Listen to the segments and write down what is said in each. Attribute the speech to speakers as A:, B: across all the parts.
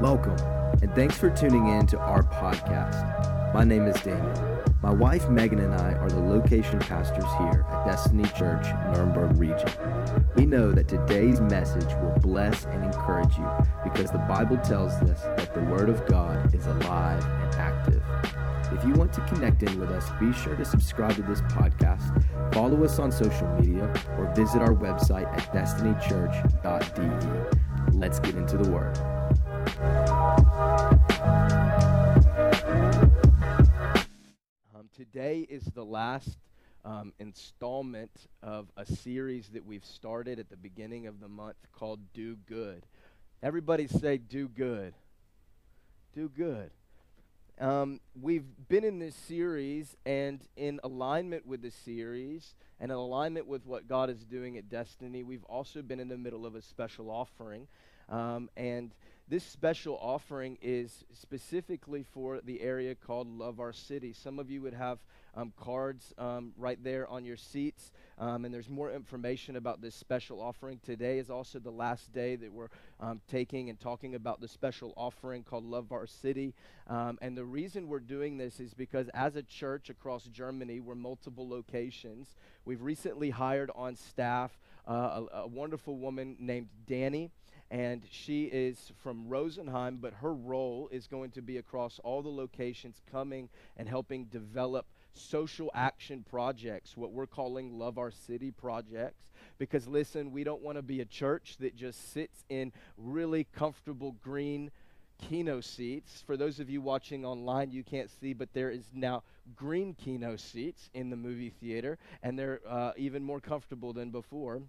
A: Welcome, and thanks for tuning in to our podcast. My name is Daniel. My wife Megan and I are the location pastors here at Destiny Church, Nuremberg region. We know that today's message will bless and encourage you because the Bible tells us that the Word of God is alive and active. If you want to connect in with us, be sure to subscribe to this podcast, follow us on social media, or visit our website at destinychurch.de. Let's get into the Word.
B: Today is the last um, installment of a series that we've started at the beginning of the month called Do Good. Everybody say, Do Good. Do Good. Um, we've been in this series, and in alignment with the series, and in alignment with what God is doing at Destiny, we've also been in the middle of a special offering. Um, and this special offering is specifically for the area called Love Our City. Some of you would have um, cards um, right there on your seats, um, and there's more information about this special offering. Today is also the last day that we're um, taking and talking about the special offering called Love Our City. Um, and the reason we're doing this is because as a church across Germany, we're multiple locations. We've recently hired on staff uh, a, a wonderful woman named Danny and she is from Rosenheim, but her role is going to be across all the locations coming and helping develop social action projects, what we're calling Love Our City projects. Because listen, we don't want to be a church that just sits in really comfortable green kino seats. For those of you watching online, you can't see, but there is now green kino seats in the movie theater, and they're uh, even more comfortable than before.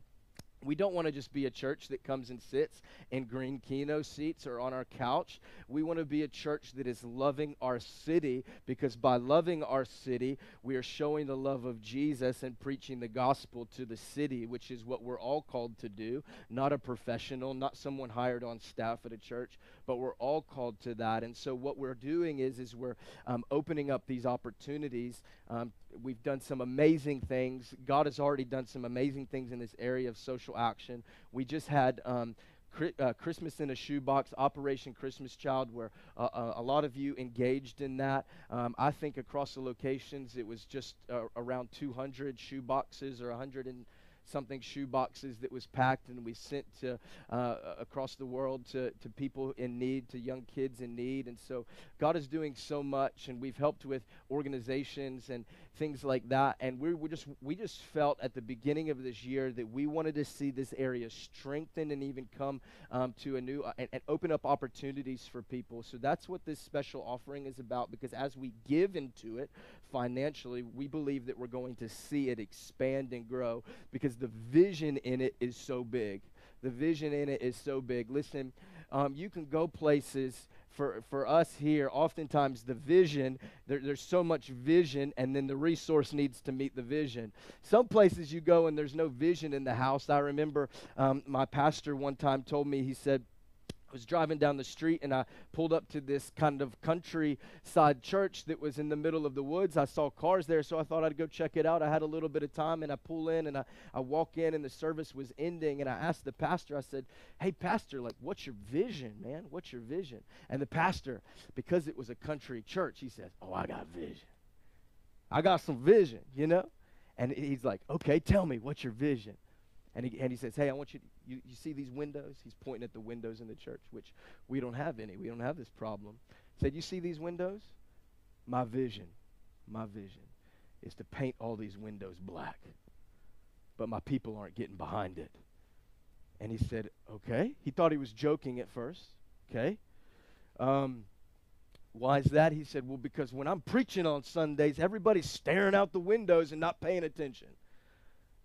B: We don't want to just be a church that comes and sits in green kino seats or on our couch. We want to be a church that is loving our city because by loving our city, we are showing the love of Jesus and preaching the gospel to the city, which is what we're all called to do. Not a professional, not someone hired on staff at a church, but we're all called to that. And so what we're doing is is we're um, opening up these opportunities um, we've done some amazing things. God has already done some amazing things in this area of social action. We just had um, uh, Christmas in a Shoebox, Operation Christmas Child, where uh, uh, a lot of you engaged in that. Um, I think across the locations it was just uh, around 200 shoeboxes or 100 and something shoe boxes that was packed and we sent to uh, across the world to, to people in need to young kids in need. And so god is doing so much and we've helped with organizations and things like that. And we, we just we just felt at the beginning of this year that we wanted to see this area strengthened and even come um, to a new uh, and, and open up opportunities for people. So that's what this special offering is about because as we give into it financially we believe that we're going to see it expand and grow because the vision in it is so big. The vision in it is so big. Listen, um, you can go places for, for us here, oftentimes the vision, there, there's so much vision, and then the resource needs to meet the vision. Some places you go and there's no vision in the house. I remember um, my pastor one time told me, he said, I was driving down the street and I pulled up to this kind of countryside church that was in the middle of the woods. I saw cars there, so I thought I'd go check it out. I had a little bit of time and I pull in and I, I walk in and the service was ending and I asked the pastor, I said, Hey, pastor, like, what's your vision, man? What's your vision? And the pastor, because it was a country church, he says, Oh, I got vision. I got some vision, you know? And he's like, Okay, tell me, what's your vision? And he, and he says, Hey, I want you to, you, you see these windows? He's pointing at the windows in the church, which we don't have any. We don't have this problem. He said, You see these windows? My vision, my vision is to paint all these windows black. But my people aren't getting behind it. And he said, Okay. He thought he was joking at first. Okay. Um, why is that? He said, Well, because when I'm preaching on Sundays, everybody's staring out the windows and not paying attention.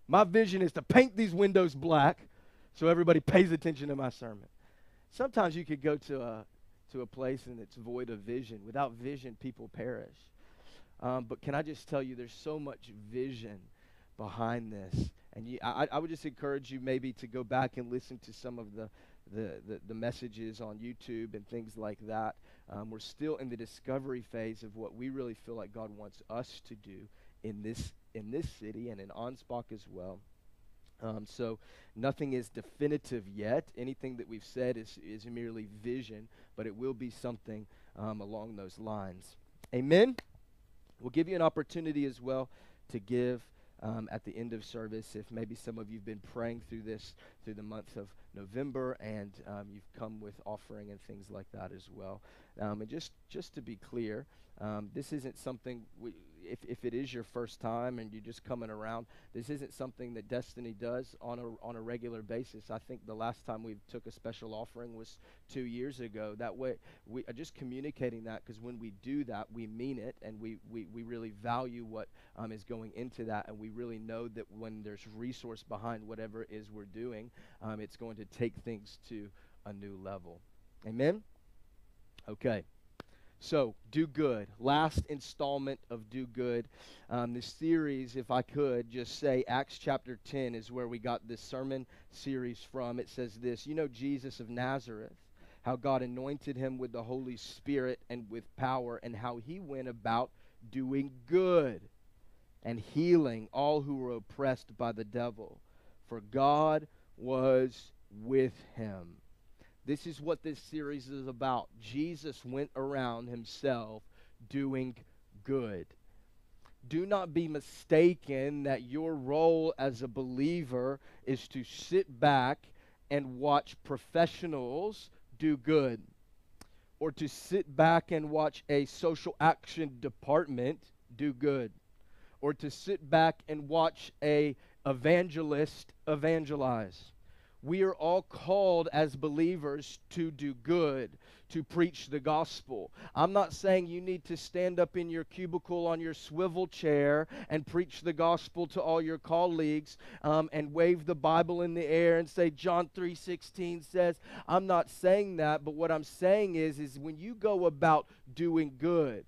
B: My vision is to paint these windows black so everybody pays attention to my sermon. Sometimes you could go to a, to a place and it's void of vision. Without vision, people perish. Um, but can I just tell you, there's so much vision behind this. And you, I, I would just encourage you maybe to go back and listen to some of the, the, the, the messages on YouTube and things like that. Um, we're still in the discovery phase of what we really feel like God wants us to do in this in this city and in Ansbach as well. Um, so nothing is definitive yet. Anything that we've said is, is merely vision, but it will be something um, along those lines. Amen. We'll give you an opportunity as well to give um, at the end of service if maybe some of you've been praying through this through the month of November and um, you've come with offering and things like that as well. Um, and just just to be clear, um, this isn't something we, if, if it is your first time and you're just coming around, this isn't something that Destiny does on a, on a regular basis. I think the last time we took a special offering was two years ago. That way, we are just communicating that because when we do that, we mean it and we, we, we really value what um, is going into that. And we really know that when there's resource behind whatever it is we're doing, um, it's going to take things to a new level. Amen? Okay. So, do good. Last installment of do good. Um, this series, if I could just say, Acts chapter 10 is where we got this sermon series from. It says this You know, Jesus of Nazareth, how God anointed him with the Holy Spirit and with power, and how he went about doing good and healing all who were oppressed by the devil. For God was with him. This is what this series is about. Jesus went around himself doing good. Do not be mistaken that your role as a believer is to sit back and watch professionals do good, or to sit back and watch a social action department do good, or to sit back and watch a evangelist evangelize we are all called as believers to do good, to preach the gospel. I'm not saying you need to stand up in your cubicle on your swivel chair and preach the gospel to all your colleagues um, and wave the Bible in the air and say John 3:16 says. I'm not saying that, but what I'm saying is, is when you go about doing good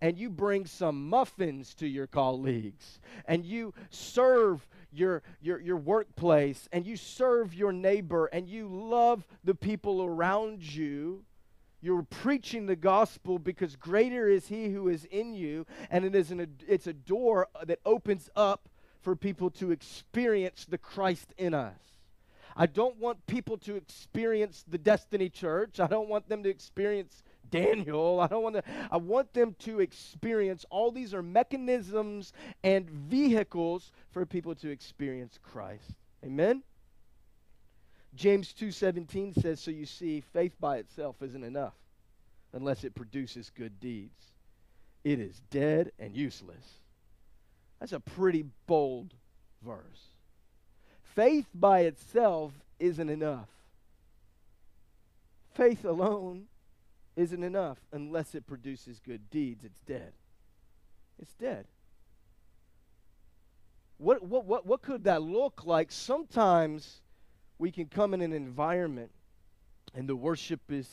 B: and you bring some muffins to your colleagues and you serve your, your, your workplace and you serve your neighbor and you love the people around you, you're preaching the gospel because greater is he who is in you and it is an, it's a door that opens up for people to experience the christ in us. I don't want people to experience the destiny church. I don't want them to experience Daniel. I don't want to I want them to experience all these are mechanisms and vehicles for people to experience Christ. Amen. James 2:17 says so you see faith by itself isn't enough unless it produces good deeds. It is dead and useless. That's a pretty bold verse. Faith by itself isn't enough. Faith alone isn't enough unless it produces good deeds. It's dead. It's dead. What, what, what, what could that look like? Sometimes we can come in an environment and the worship is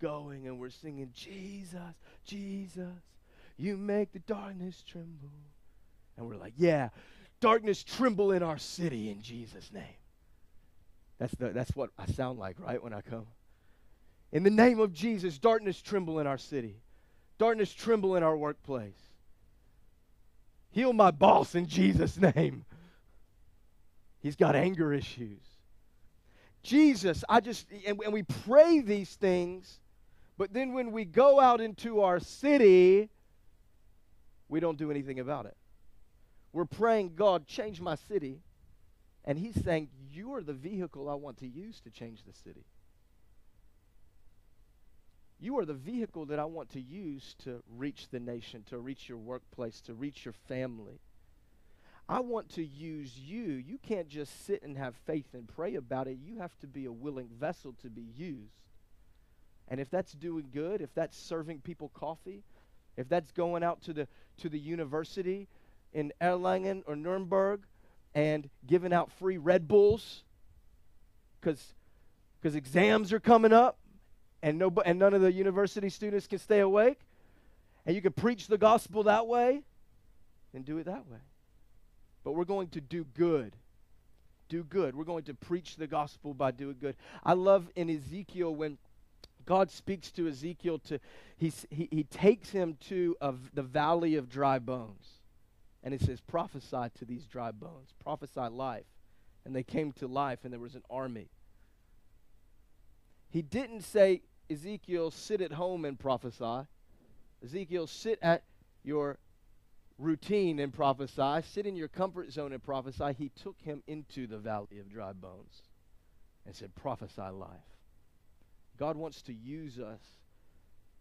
B: going and we're singing, Jesus, Jesus, you make the darkness tremble. And we're like, yeah, darkness tremble in our city in Jesus' name. That's, the, that's what I sound like, right, when I come. In the name of Jesus, darkness tremble in our city. Darkness tremble in our workplace. Heal my boss in Jesus' name. He's got anger issues. Jesus, I just, and, we pray these things, but then when we go out into our city, we don't do anything about it. We're praying, God, change my city. And He's saying, You are the vehicle I want to use to change the city. You are the vehicle that I want to use to reach the nation, to reach your workplace, to reach your family. I want to use you. You can't just sit and have faith and pray about it. You have to be a willing vessel to be used. And if that's doing good, if that's serving people coffee, if that's going out to the to the university in Erlangen or Nuremberg and giving out free Red Bulls cuz cuz exams are coming up, and, no, and none of the university students can stay awake, and you can preach the gospel that way, then do it that way. But we're going to do good. Do good. We're going to preach the gospel by doing good. I love in Ezekiel when God speaks to Ezekiel to he, he, he takes him to a, the valley of dry bones. And he says, prophesy to these dry bones. Prophesy life and they came to life, and there was an army. He didn't say, Ezekiel, sit at home and prophesy. Ezekiel, sit at your routine and prophesy. Sit in your comfort zone and prophesy. He took him into the valley of dry bones and said, prophesy life. God wants to use us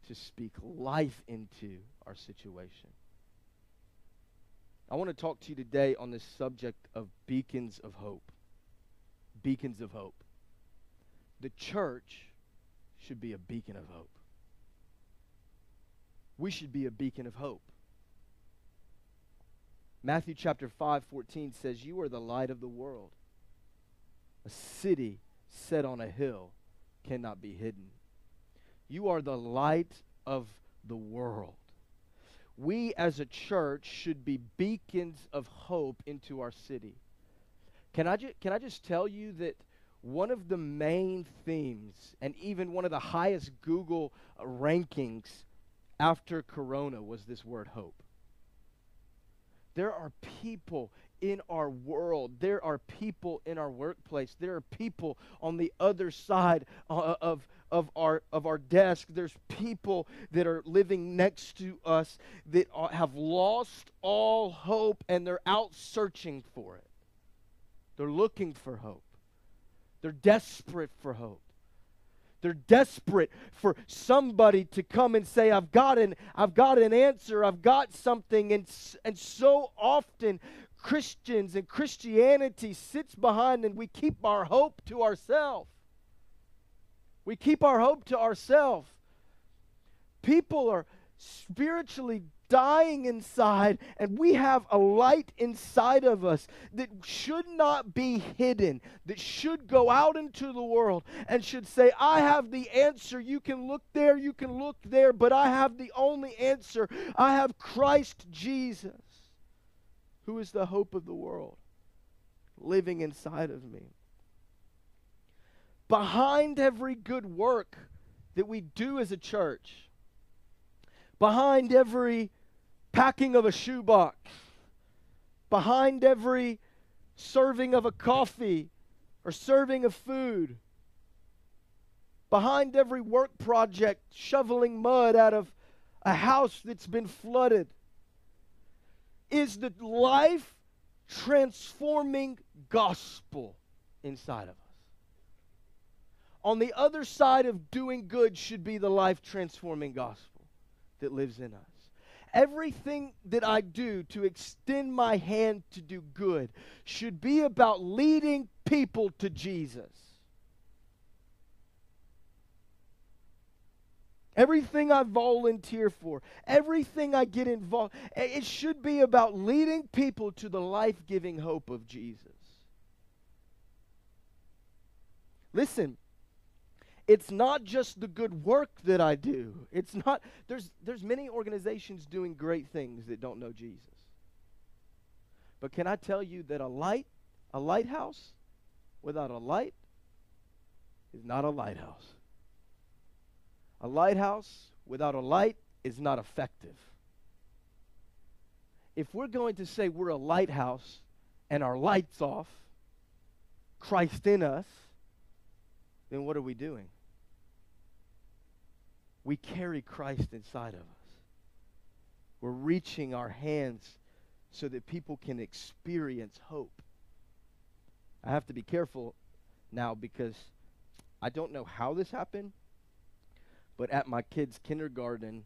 B: to speak life into our situation. I want to talk to you today on this subject of beacons of hope. Beacons of hope. The church should be a beacon of hope. We should be a beacon of hope. Matthew chapter 5, 14 says, You are the light of the world. A city set on a hill cannot be hidden. You are the light of the world. We as a church should be beacons of hope into our city. Can I, ju- can I just tell you that one of the main themes, and even one of the highest Google rankings after Corona, was this word hope? There are people in our world. There are people in our workplace. There are people on the other side of, of, our, of our desk. There's people that are living next to us that are, have lost all hope and they're out searching for it. They're looking for hope. They're desperate for hope. They're desperate for somebody to come and say, I've got an, I've got an answer, I've got something. And, and so often Christians and Christianity sits behind and we keep our hope to ourselves. We keep our hope to ourselves. People are spiritually dying inside, and we have a light inside of us that should not be hidden, that should go out into the world and should say, I have the answer. You can look there, you can look there, but I have the only answer. I have Christ Jesus, who is the hope of the world, living inside of me. Behind every good work that we do as a church, behind every packing of a shoebox, behind every serving of a coffee or serving of food, behind every work project, shoveling mud out of a house that's been flooded, is the life transforming gospel inside of us. On the other side of doing good should be the life transforming gospel that lives in us. Everything that I do to extend my hand to do good should be about leading people to Jesus. Everything I volunteer for, everything I get involved, it should be about leading people to the life giving hope of Jesus. Listen, it's not just the good work that I do. It's not there's there's many organizations doing great things that don't know Jesus. But can I tell you that a light, a lighthouse without a light is not a lighthouse. A lighthouse without a light is not effective. If we're going to say we're a lighthouse and our lights off, Christ in us, then what are we doing? we carry Christ inside of us. We're reaching our hands so that people can experience hope. I have to be careful now because I don't know how this happened, but at my kids' kindergarten,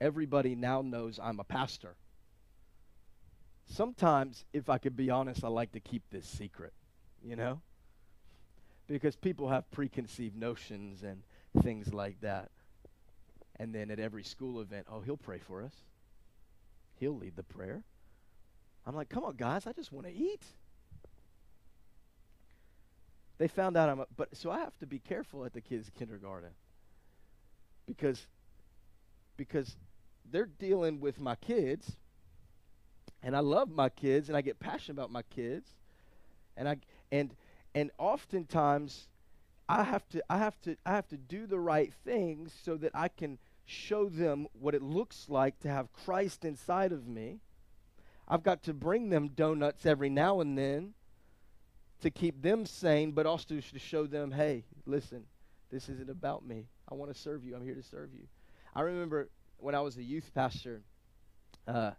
B: everybody now knows I'm a pastor. Sometimes, if I could be honest, I like to keep this secret, you know? Because people have preconceived notions and things like that. And then at every school event, oh, he'll pray for us. He'll lead the prayer. I'm like, come on, guys, I just want to eat. They found out I'm a, but so I have to be careful at the kids' kindergarten because because they're dealing with my kids and I love my kids and I get passionate about my kids and I and and oftentimes I have to I have to I have to do the right things so that I can show them what it looks like to have Christ inside of me. I've got to bring them donuts every now and then to keep them sane, but also to show them, hey, listen, this isn't about me. I want to serve you. I'm here to serve you. I remember when I was a youth pastor, uh,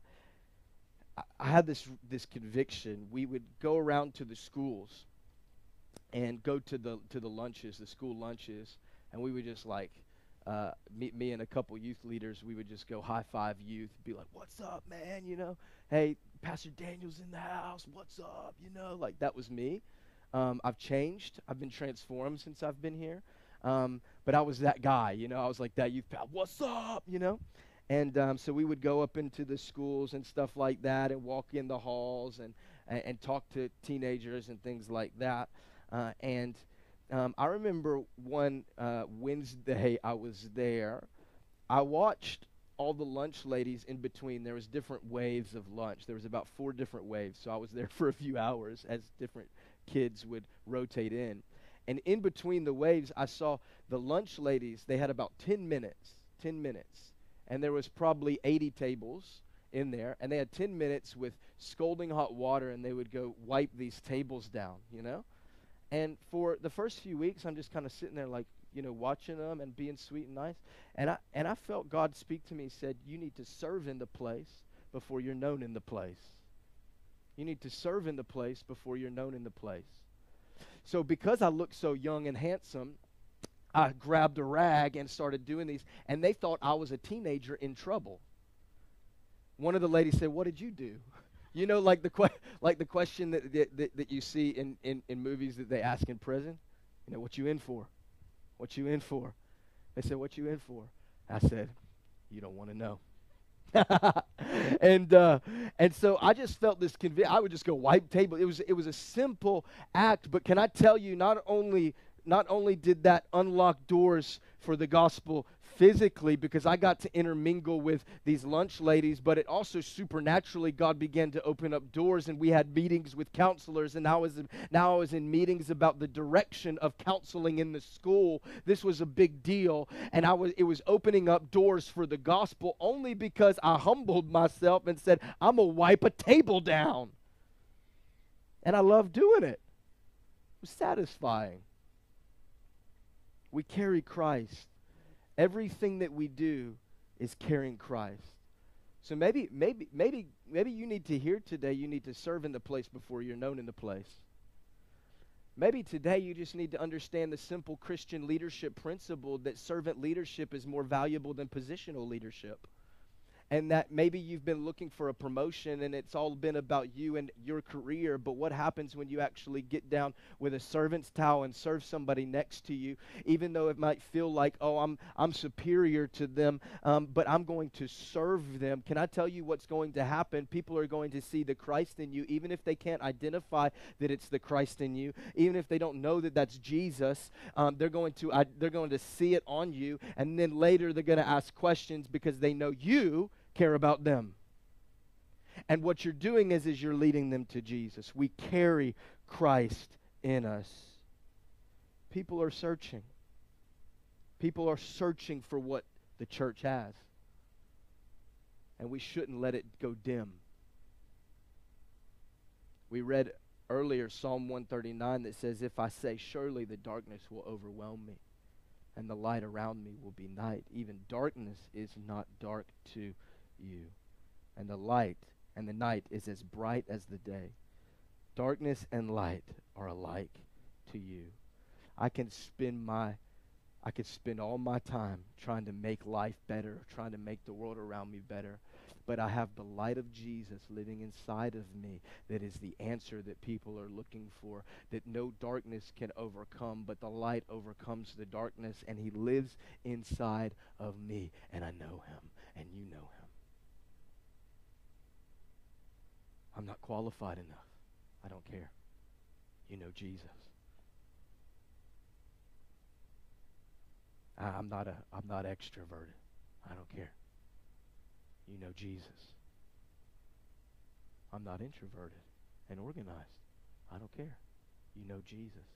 B: I, I had this this conviction. We would go around to the schools and go to the to the lunches, the school lunches, and we would just like uh, me, me and a couple youth leaders, we would just go high five youth, be like, "What's up, man?" You know, "Hey, Pastor Daniel's in the house. What's up?" You know, like that was me. Um, I've changed. I've been transformed since I've been here. Um, but I was that guy, you know. I was like that youth pal. What's up, you know? And um, so we would go up into the schools and stuff like that, and walk in the halls and and, and talk to teenagers and things like that. Uh, and um, I remember one uh, Wednesday I was there. I watched all the lunch ladies in between. There was different waves of lunch. There was about four different waves, so I was there for a few hours as different kids would rotate in. And in between the waves, I saw the lunch ladies. They had about 10 minutes, 10 minutes, and there was probably 80 tables in there, and they had 10 minutes with scalding hot water, and they would go wipe these tables down, you know. And for the first few weeks, I'm just kind of sitting there like, you know, watching them and being sweet and nice. And I and I felt God speak to me. Said, "You need to serve in the place before you're known in the place. You need to serve in the place before you're known in the place." So because I looked so young and handsome, I grabbed a rag and started doing these, and they thought I was a teenager in trouble. One of the ladies said, "What did you do?" You know, like the que- like the question that, that, that you see in, in, in movies that they ask in prison. You know, what you in for? What you in for? They said, What you in for? I said, You don't want to know. and uh, and so I just felt this conviction. I would just go wipe table. It was it was a simple act, but can I tell you, not only not only did that unlock doors for the gospel physically because I got to intermingle with these lunch ladies, but it also supernaturally God began to open up doors and we had meetings with counselors and now I was now I was in meetings about the direction of counseling in the school. This was a big deal and I was it was opening up doors for the gospel only because I humbled myself and said, "I'm going to wipe a table down." And I love doing it. It was satisfying. We carry Christ. Everything that we do is carrying Christ. So maybe, maybe, maybe, maybe you need to hear today. You need to serve in the place before you're known in the place. Maybe today you just need to understand the simple Christian leadership principle that servant leadership is more valuable than positional leadership and that maybe you've been looking for a promotion and it's all been about you and your career, but what happens when you actually get down with a servant's towel and serve somebody next to you, even though it might feel like, oh, I'm, I'm superior to them, um, but I'm going to serve them? Can I tell you what's going to happen? People are going to see the Christ in you, even if they can't identify that it's the Christ in you, even if they don't know that that's Jesus, um, they're, going to, they're going to see it on you, and then later they're going to ask questions because they know you care about them. And what you're doing is, is you're leading them to Jesus. We carry Christ in us. People are searching. People are searching for what the church has. And we shouldn't let it go dim. We read earlier Psalm 139 that says, If I say, Surely the darkness will overwhelm me, and the light around me will be night. Even darkness is not dark to you, and the light and the night is as bright as the day. Darkness and light are alike to you. I can spend my I could spend all my time trying to make life better, trying to make the world around me better. But I have the light of Jesus living inside of me that is the answer that people are looking for, that no darkness can overcome, but the light overcomes the darkness, and he lives inside of me. And I know him, and you know him. I'm not qualified enough. I don't care. You know Jesus. I'm not a I'm not extroverted. I don't care. You know Jesus. I'm not introverted and organized. I don't care. You know Jesus.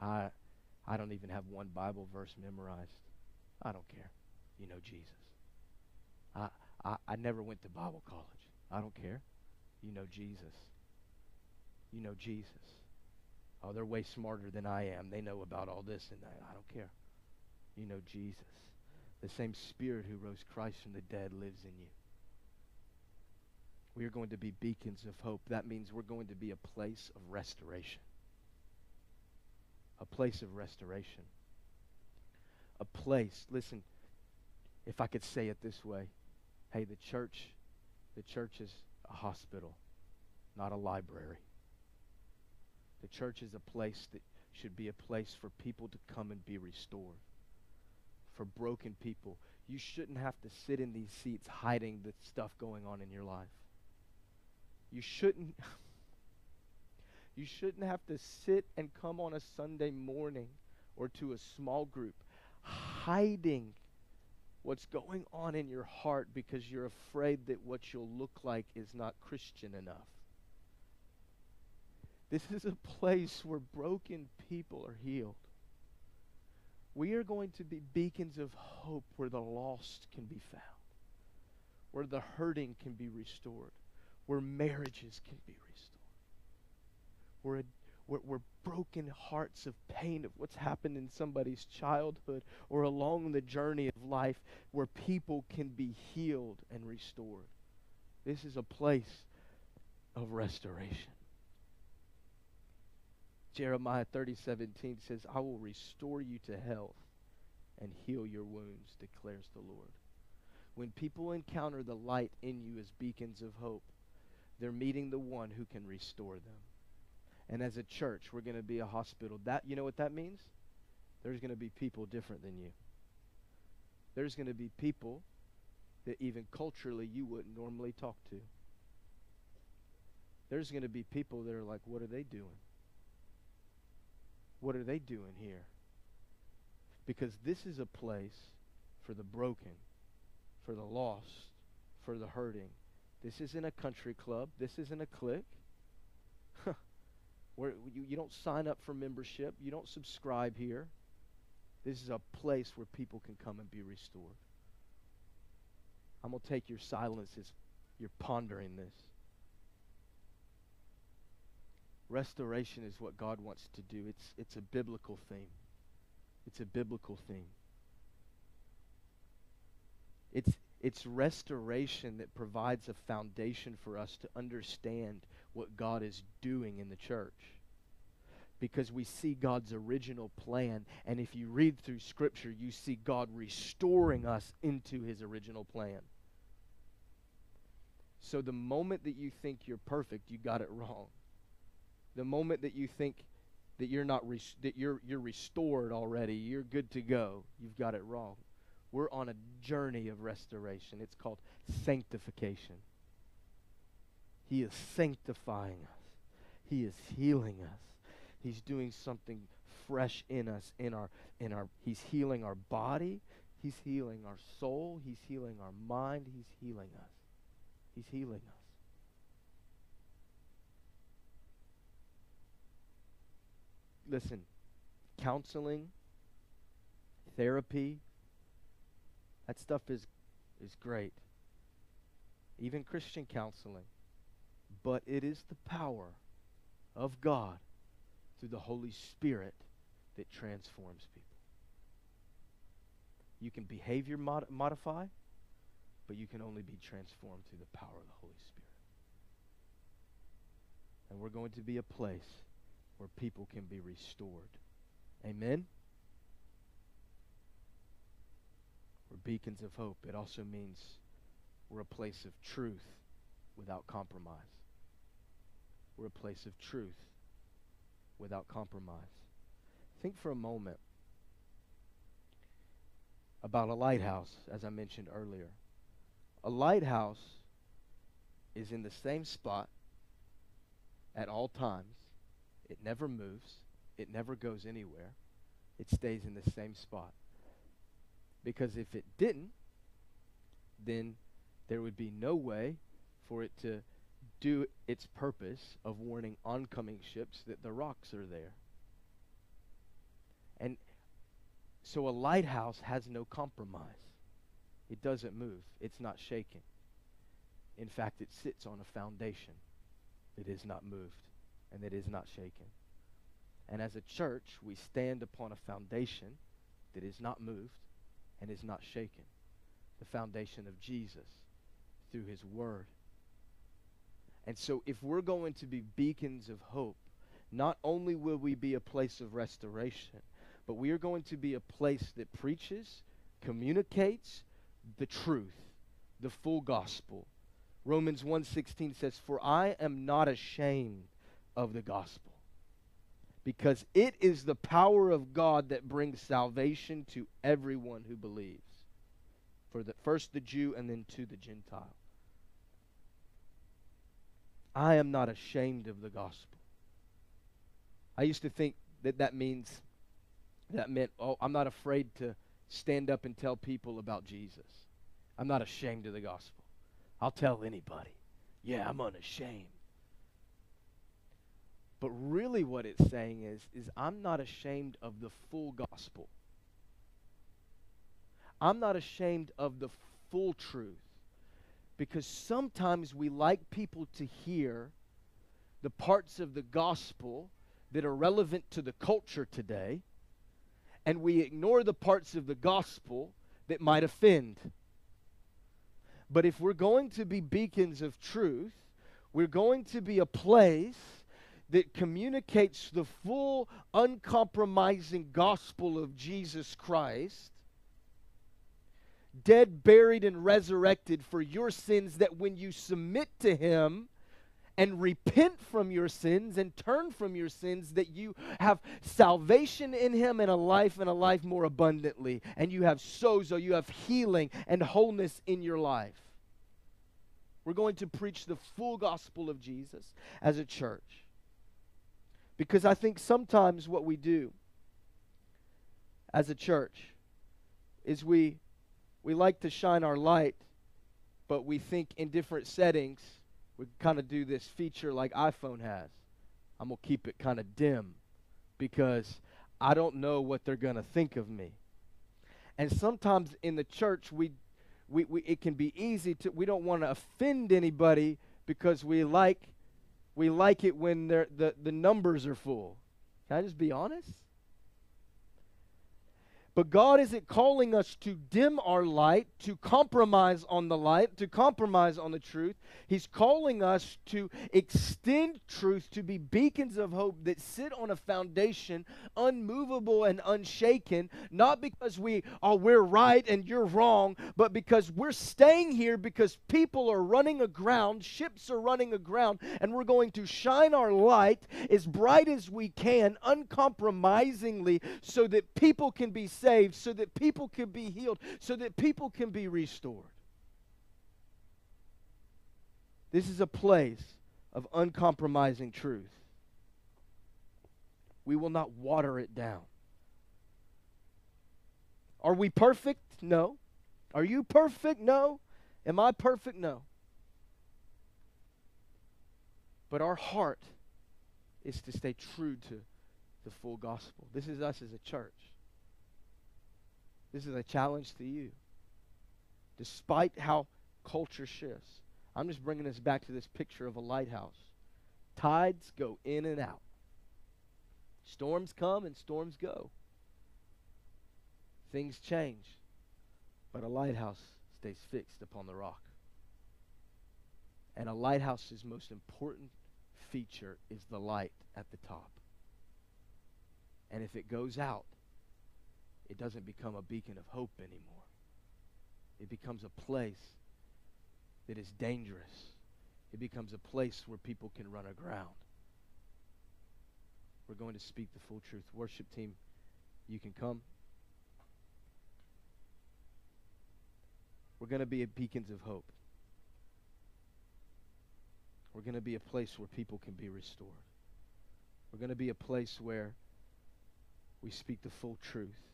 B: I I don't even have one Bible verse memorized. I don't care. You know Jesus. I I, I never went to Bible college. I don't care. You know Jesus. You know Jesus. Oh, they're way smarter than I am. They know about all this and that. I don't care. You know Jesus. The same Spirit who rose Christ from the dead lives in you. We are going to be beacons of hope. That means we're going to be a place of restoration. A place of restoration. A place, listen, if I could say it this way hey, the church, the church is a hospital, not a library. The church is a place that should be a place for people to come and be restored. For broken people. You shouldn't have to sit in these seats hiding the stuff going on in your life. You shouldn't you shouldn't have to sit and come on a Sunday morning or to a small group hiding what's going on in your heart because you're afraid that what you'll look like is not Christian enough. This is a place where broken people are healed. We are going to be beacons of hope where the lost can be found, where the hurting can be restored, where marriages can be restored, where, where, where broken hearts of pain of what's happened in somebody's childhood or along the journey of life, where people can be healed and restored. This is a place of restoration. Jeremiah 30, 17 says, I will restore you to health and heal your wounds, declares the Lord. When people encounter the light in you as beacons of hope, they're meeting the one who can restore them. And as a church, we're going to be a hospital. That you know what that means? There's going to be people different than you. There's going to be people that even culturally you wouldn't normally talk to. There's going to be people that are like, what are they doing? What are they doing here? Because this is a place for the broken, for the lost, for the hurting, this isn't a country club. This isn't a clique. Where you, you don't sign up for membership. You don't subscribe here. This is a place where people can come and be restored. I'm going to take your silence as you're pondering this. Restoration is what God wants to do. It's, it's a biblical theme. It's a biblical theme. It's, it's restoration that provides a foundation for us to understand what God is doing in the church. Because we see God's original plan, and if you read through Scripture, you see God restoring us into His original plan. So the moment that you think you're perfect, you got it wrong. The moment that you think that you're not res- that you're you're restored already, you're good to go, you've got it wrong. We're on a journey of restoration. It's called sanctification. He is sanctifying us. He is healing us. He's doing something fresh in us in our in our he's healing our body, he's healing our soul, he's healing our mind, he's healing us. He's healing us. Listen, counseling, therapy, that stuff is, is great. Even Christian counseling. But it is the power of God through the Holy Spirit that transforms people. You can behavior mod- modify, but you can only be transformed through the power of the Holy Spirit. And we're going to be a place where people can be restored. Amen? We're beacons of hope. It also means we're a place of truth without compromise. We're a place of truth without compromise. Think for a moment about a lighthouse, as I mentioned earlier. A lighthouse is in the same spot at all times. It never moves, it never goes anywhere, it stays in the same spot. Because if it didn't, then there would be no way for it to do its purpose of warning oncoming ships that the rocks are there. And so a lighthouse has no compromise. It doesn't move, it's not shaken. In fact, it sits on a foundation that is not moved and that is not shaken. And as a church, we stand upon a foundation that is not moved and is not shaken the foundation of Jesus through his word. And so, if we're going to be beacons of hope, not only will we be a place of restoration, but we are going to be a place that preaches, communicates the truth, the full gospel. Romans 1:16 says, "For I am not ashamed of the gospel, because it is the power of God that brings salvation to everyone who believes." For the first the Jew and then to the Gentile. I am not ashamed of the gospel. I used to think that that means that meant oh I'm not afraid to stand up and tell people about Jesus. I'm not ashamed of the gospel. I'll tell anybody. Yeah, I'm unashamed. But really what it's saying is is I'm not ashamed of the full gospel. I'm not ashamed of the full truth. Because sometimes we like people to hear the parts of the gospel that are relevant to the culture today, and we ignore the parts of the gospel that might offend. But if we're going to be beacons of truth, we're going to be a place that communicates the full, uncompromising gospel of Jesus Christ dead, buried, and resurrected for your sins, that when you submit to Him and repent from your sins and turn from your sins, that you have salvation in Him and a life and a life more abundantly. And you have sozo, you have healing and wholeness in your life. We're going to preach the full gospel of Jesus as a church. Because I think sometimes what we do as a church is we we like to shine our light, but we think in different settings, we kind of do this feature like iPhone has. I'm going to keep it kind of dim because I don't know what they're going to think of me. And sometimes in the church, we, we, we, it can be easy to, we don't want to offend anybody because we like, we like it when the, the numbers are full. Can I just be honest? But God isn't calling us to dim our light, to compromise on the light, to compromise on the truth. He's calling us to extend truth, to be beacons of hope that sit on a foundation unmovable and unshaken, not because we are oh, we're right and you're wrong, but because we're staying here because people are running aground, ships are running aground, and we're going to shine our light as bright as we can, uncompromisingly, so that people can be saved saved, so that people can be healed, so that people can be restored. This is a place of uncompromising truth. We will not water it down. Are we perfect? No. Are you perfect? No. Am I perfect? No. But our heart is to stay true to the full gospel. This is us as a church. This is a challenge to you. Despite how culture shifts, I'm just bringing us back to this picture of a lighthouse. Tides go in and out. Storms come and storms go. Things change. But a lighthouse stays fixed upon the rock. And a lighthouse's most important feature is the light at the top. And if it goes out, it doesn't become a beacon of hope anymore. It becomes a place that is dangerous. It becomes a place where people can run aground. We're going to speak the full truth. Worship team, you can come. We're going to be beacons of hope. We're going to be a place where people can be restored. We're going to be a place where we speak the full truth.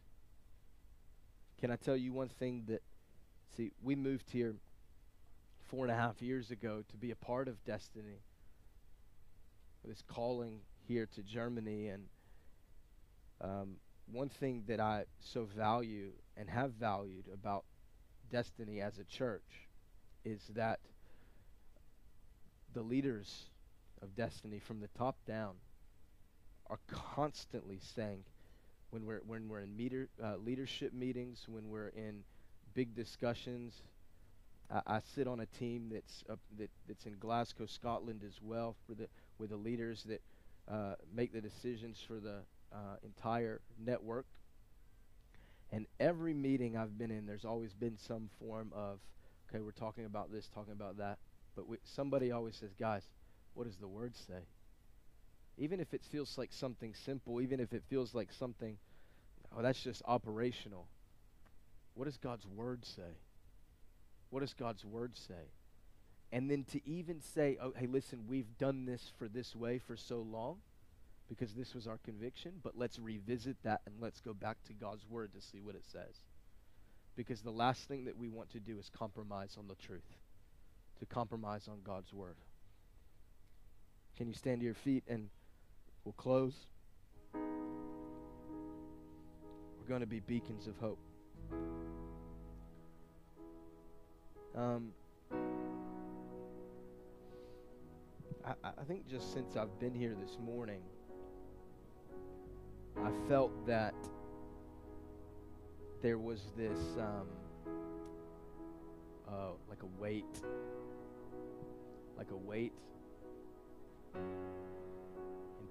B: Can I tell you one thing that, see, we moved here four and a half years ago to be a part of Destiny. This calling here to Germany. And um, one thing that I so value and have valued about Destiny as a church is that the leaders of Destiny from the top down are constantly saying when we're when we're in meter, uh, leadership meetings, when we're in big discussions. I, I sit on a team that's uh, that that's in Glasgow, Scotland, as well, for the with the leaders that uh, make the decisions for the uh, entire network. And every meeting I've been in, there's always been some form of, okay, we're talking about this, talking about that. But we, somebody always says, guys, what does the word say? Even if it feels like something simple, even if it feels like something, oh, that's just operational. What does God's word say? What does God's word say? And then to even say, oh, hey, listen, we've done this for this way for so long because this was our conviction, but let's revisit that and let's go back to God's word to see what it says. Because the last thing that we want to do is compromise on the truth, to compromise on God's word. Can you stand to your feet and we'll close? We're going to be beacons of hope. Um, I, I think just since I've been here this morning, I felt that there was this um, uh, like a weight, like a weight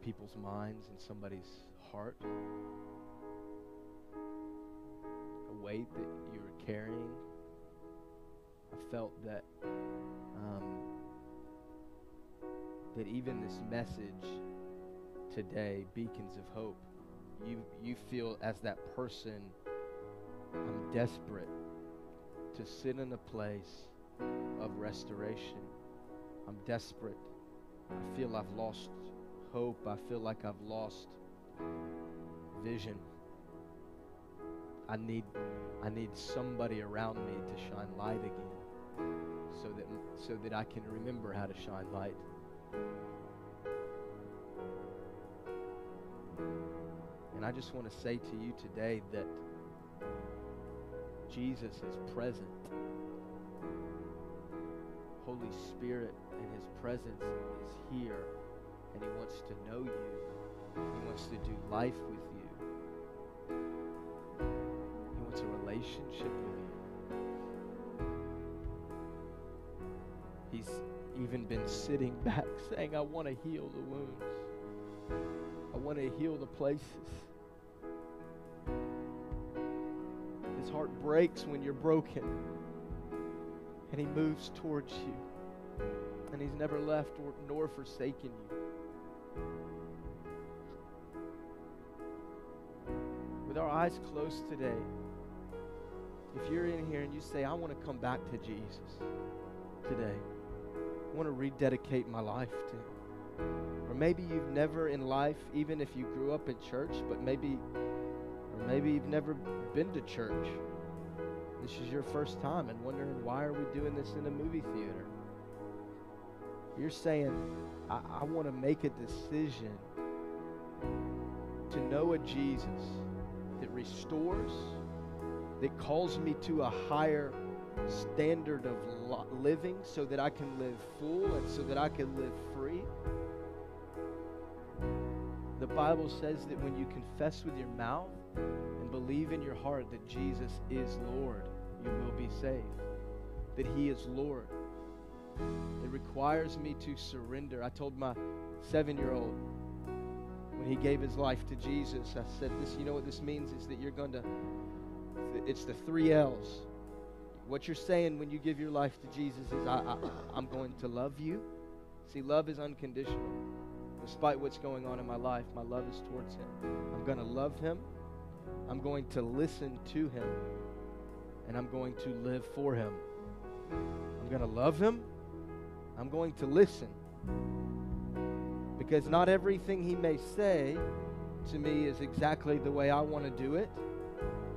B: people's minds, and somebody's heart, a weight that you were carrying. I felt that um, that even this message today, beacons of hope, you you feel as that person, I'm desperate to sit in a place of restoration. I'm desperate. I feel I've lost hope. I feel like I've lost vision. I need I need somebody around me to shine light again so that so that I can remember how to shine light. And I just want to say to you today that Jesus is present. Holy Spirit and his presence is here and he wants to know you. He wants to do life with you. He wants a relationship with you. He's even been sitting back saying, I want to heal the wounds. I want to heal the places. His heart breaks when you're broken. And he moves towards you. And he's never left or, nor forsaken you. Eyes closed today, if you're in here and you say, I want to come back to Jesus today, I want to rededicate my life to Him. Or maybe you've never in life, even if you grew up in church, but maybe, or maybe you've never been to church. This is your first time and wondering why are we doing this in a movie theater? You're saying, I, I want to make a decision to know a Jesus that restores, that calls me to a higher standard of living so that I can live full and so that I can live free. The Bible says that when you confess with your mouth and believe in your heart that Jesus is Lord, you will be saved. That He is Lord. It requires me to surrender. I told my seven year old when he gave his life to Jesus, I said, This, you know what this means? Is that you're going to, it's the three L's. What you're saying when you give your life to Jesus is, I, I, I'm going to love you. See, love is unconditional. Despite what's going on in my life, my love is towards Him. I'm going to love Him. I'm going to listen to Him. And I'm going to live for Him. I'm going to love Him. I'm going to listen. Because not everything He may say to me is exactly the way I want to do it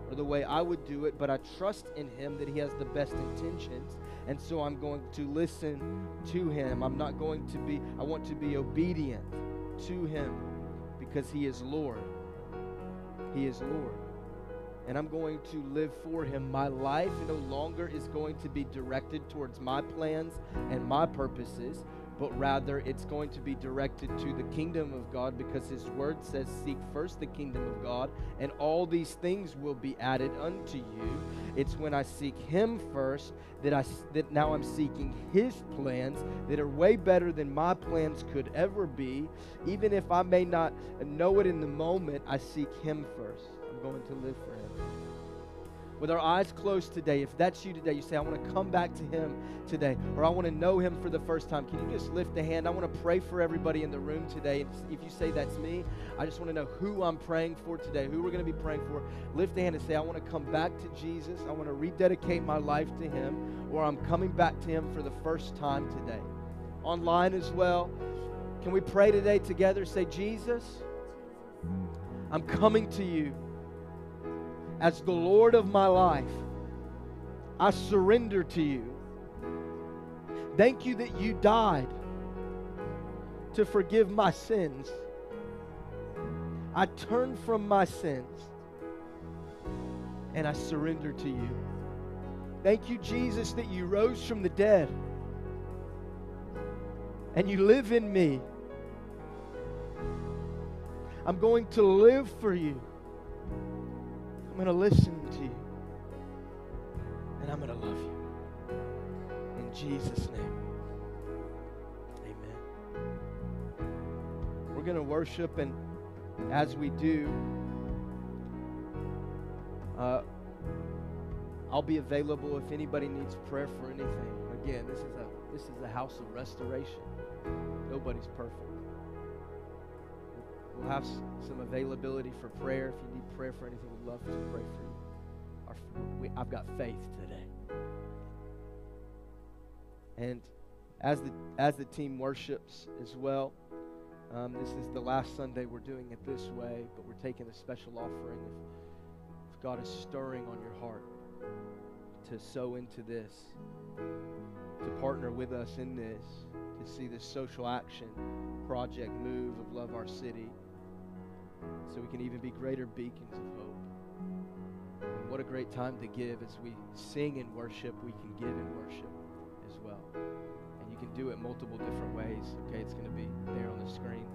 B: or the way I would do it, but I trust in Him that He has the best intentions. And so I'm going to listen to Him. I'm not going to be, I want to be obedient to Him because He is Lord. He is Lord. And I'm going to live for Him. My life no longer is going to be directed towards my plans and my purposes, but rather it's going to be directed to the kingdom of God because His word says, Seek first the kingdom of God, and all these things will be added unto you. It's when I seek Him first that, I, that now I'm seeking His plans that are way better than my plans could ever be. Even if I may not know it in the moment, I seek Him first. I'm going to live for Him with our eyes closed today, if that's you today, you say, I want to come back to Him today, or I want to know Him for the first time, can you just lift a hand? I want to pray for everybody in the room today. If you say that's me, I just want to know who I'm praying for today, who we're going to be praying for. Lift a hand and say, I want to come back to Jesus. I want to rededicate my life to Him, or I'm coming back to Him for the first time today. Online as well. Can we pray today together? Say, Jesus, I'm coming to you as the Lord of my life. I surrender to you. Thank you that you died to forgive my sins. I turn from my sins and I surrender to you. Thank you, Jesus, that you rose from the dead and you live in me. I'm going to live for you. I'm going to listen to you. And I'm going to love you. In Jesus' name. Amen. We're going to worship, and as we do, uh, I'll be available if anybody needs prayer for anything. Again, this is a this is a house of restoration. Nobody's perfect. We'll have some availability for prayer. If you need prayer for anything, we'd love to pray for you. Our, we, I've got faith today. And as the as the team worships as well, um, this is the last Sunday we're doing it this way, but we're taking a special offering. If, if God is stirring on your heart to sow into this, to partner with us in this, to see this social action project move of Love Our City so we can even be greater beacons of hope. And what a great time to give as we sing and worship, we can give and worship as well. And you can do it multiple different ways. Okay, it's going to be there on the screen.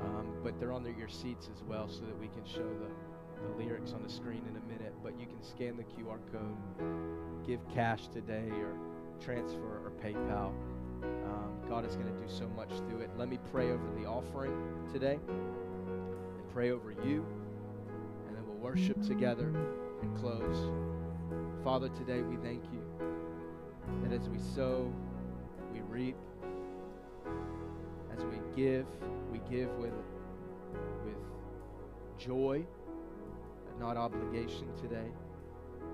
B: Um, but they're on your seats as well so that we can show the, the lyrics on the screen in a minute. But you can scan the QR code, give cash today, or transfer or PayPal. Um, God is going to do so much through it. Let me pray over the offering today pray over you, and then we'll worship together and close. Father, today we thank you that as we sow, we reap. As we give, we give with, with joy, not obligation today.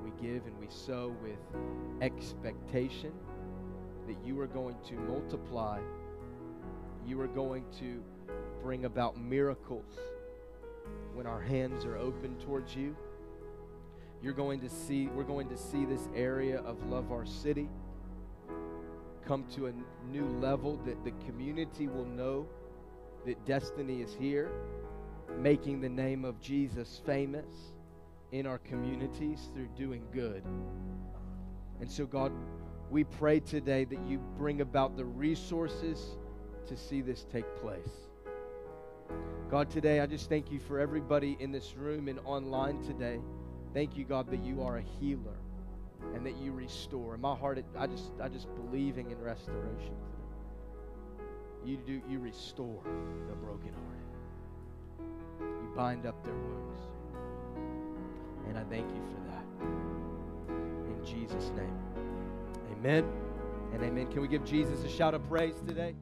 B: We give and we sow with expectation that you are going to multiply, you are going to bring about miracles when our hands are open towards you. You're going to see, we're going to see this area of Love Our City come to a new level that the community will know that destiny is here, making the name of Jesus famous in our communities through doing good. And so, God, we pray today that you bring about the resources to see this take place. God, today I just thank you for everybody in this room and online today. Thank you, God, that you are a healer and that you restore. In my heart, I just I just believing in restoration. You do you restore the brokenhearted. You bind up their wounds. And I thank you for that. In Jesus' name. Amen and amen. Can we give Jesus a shout of praise today?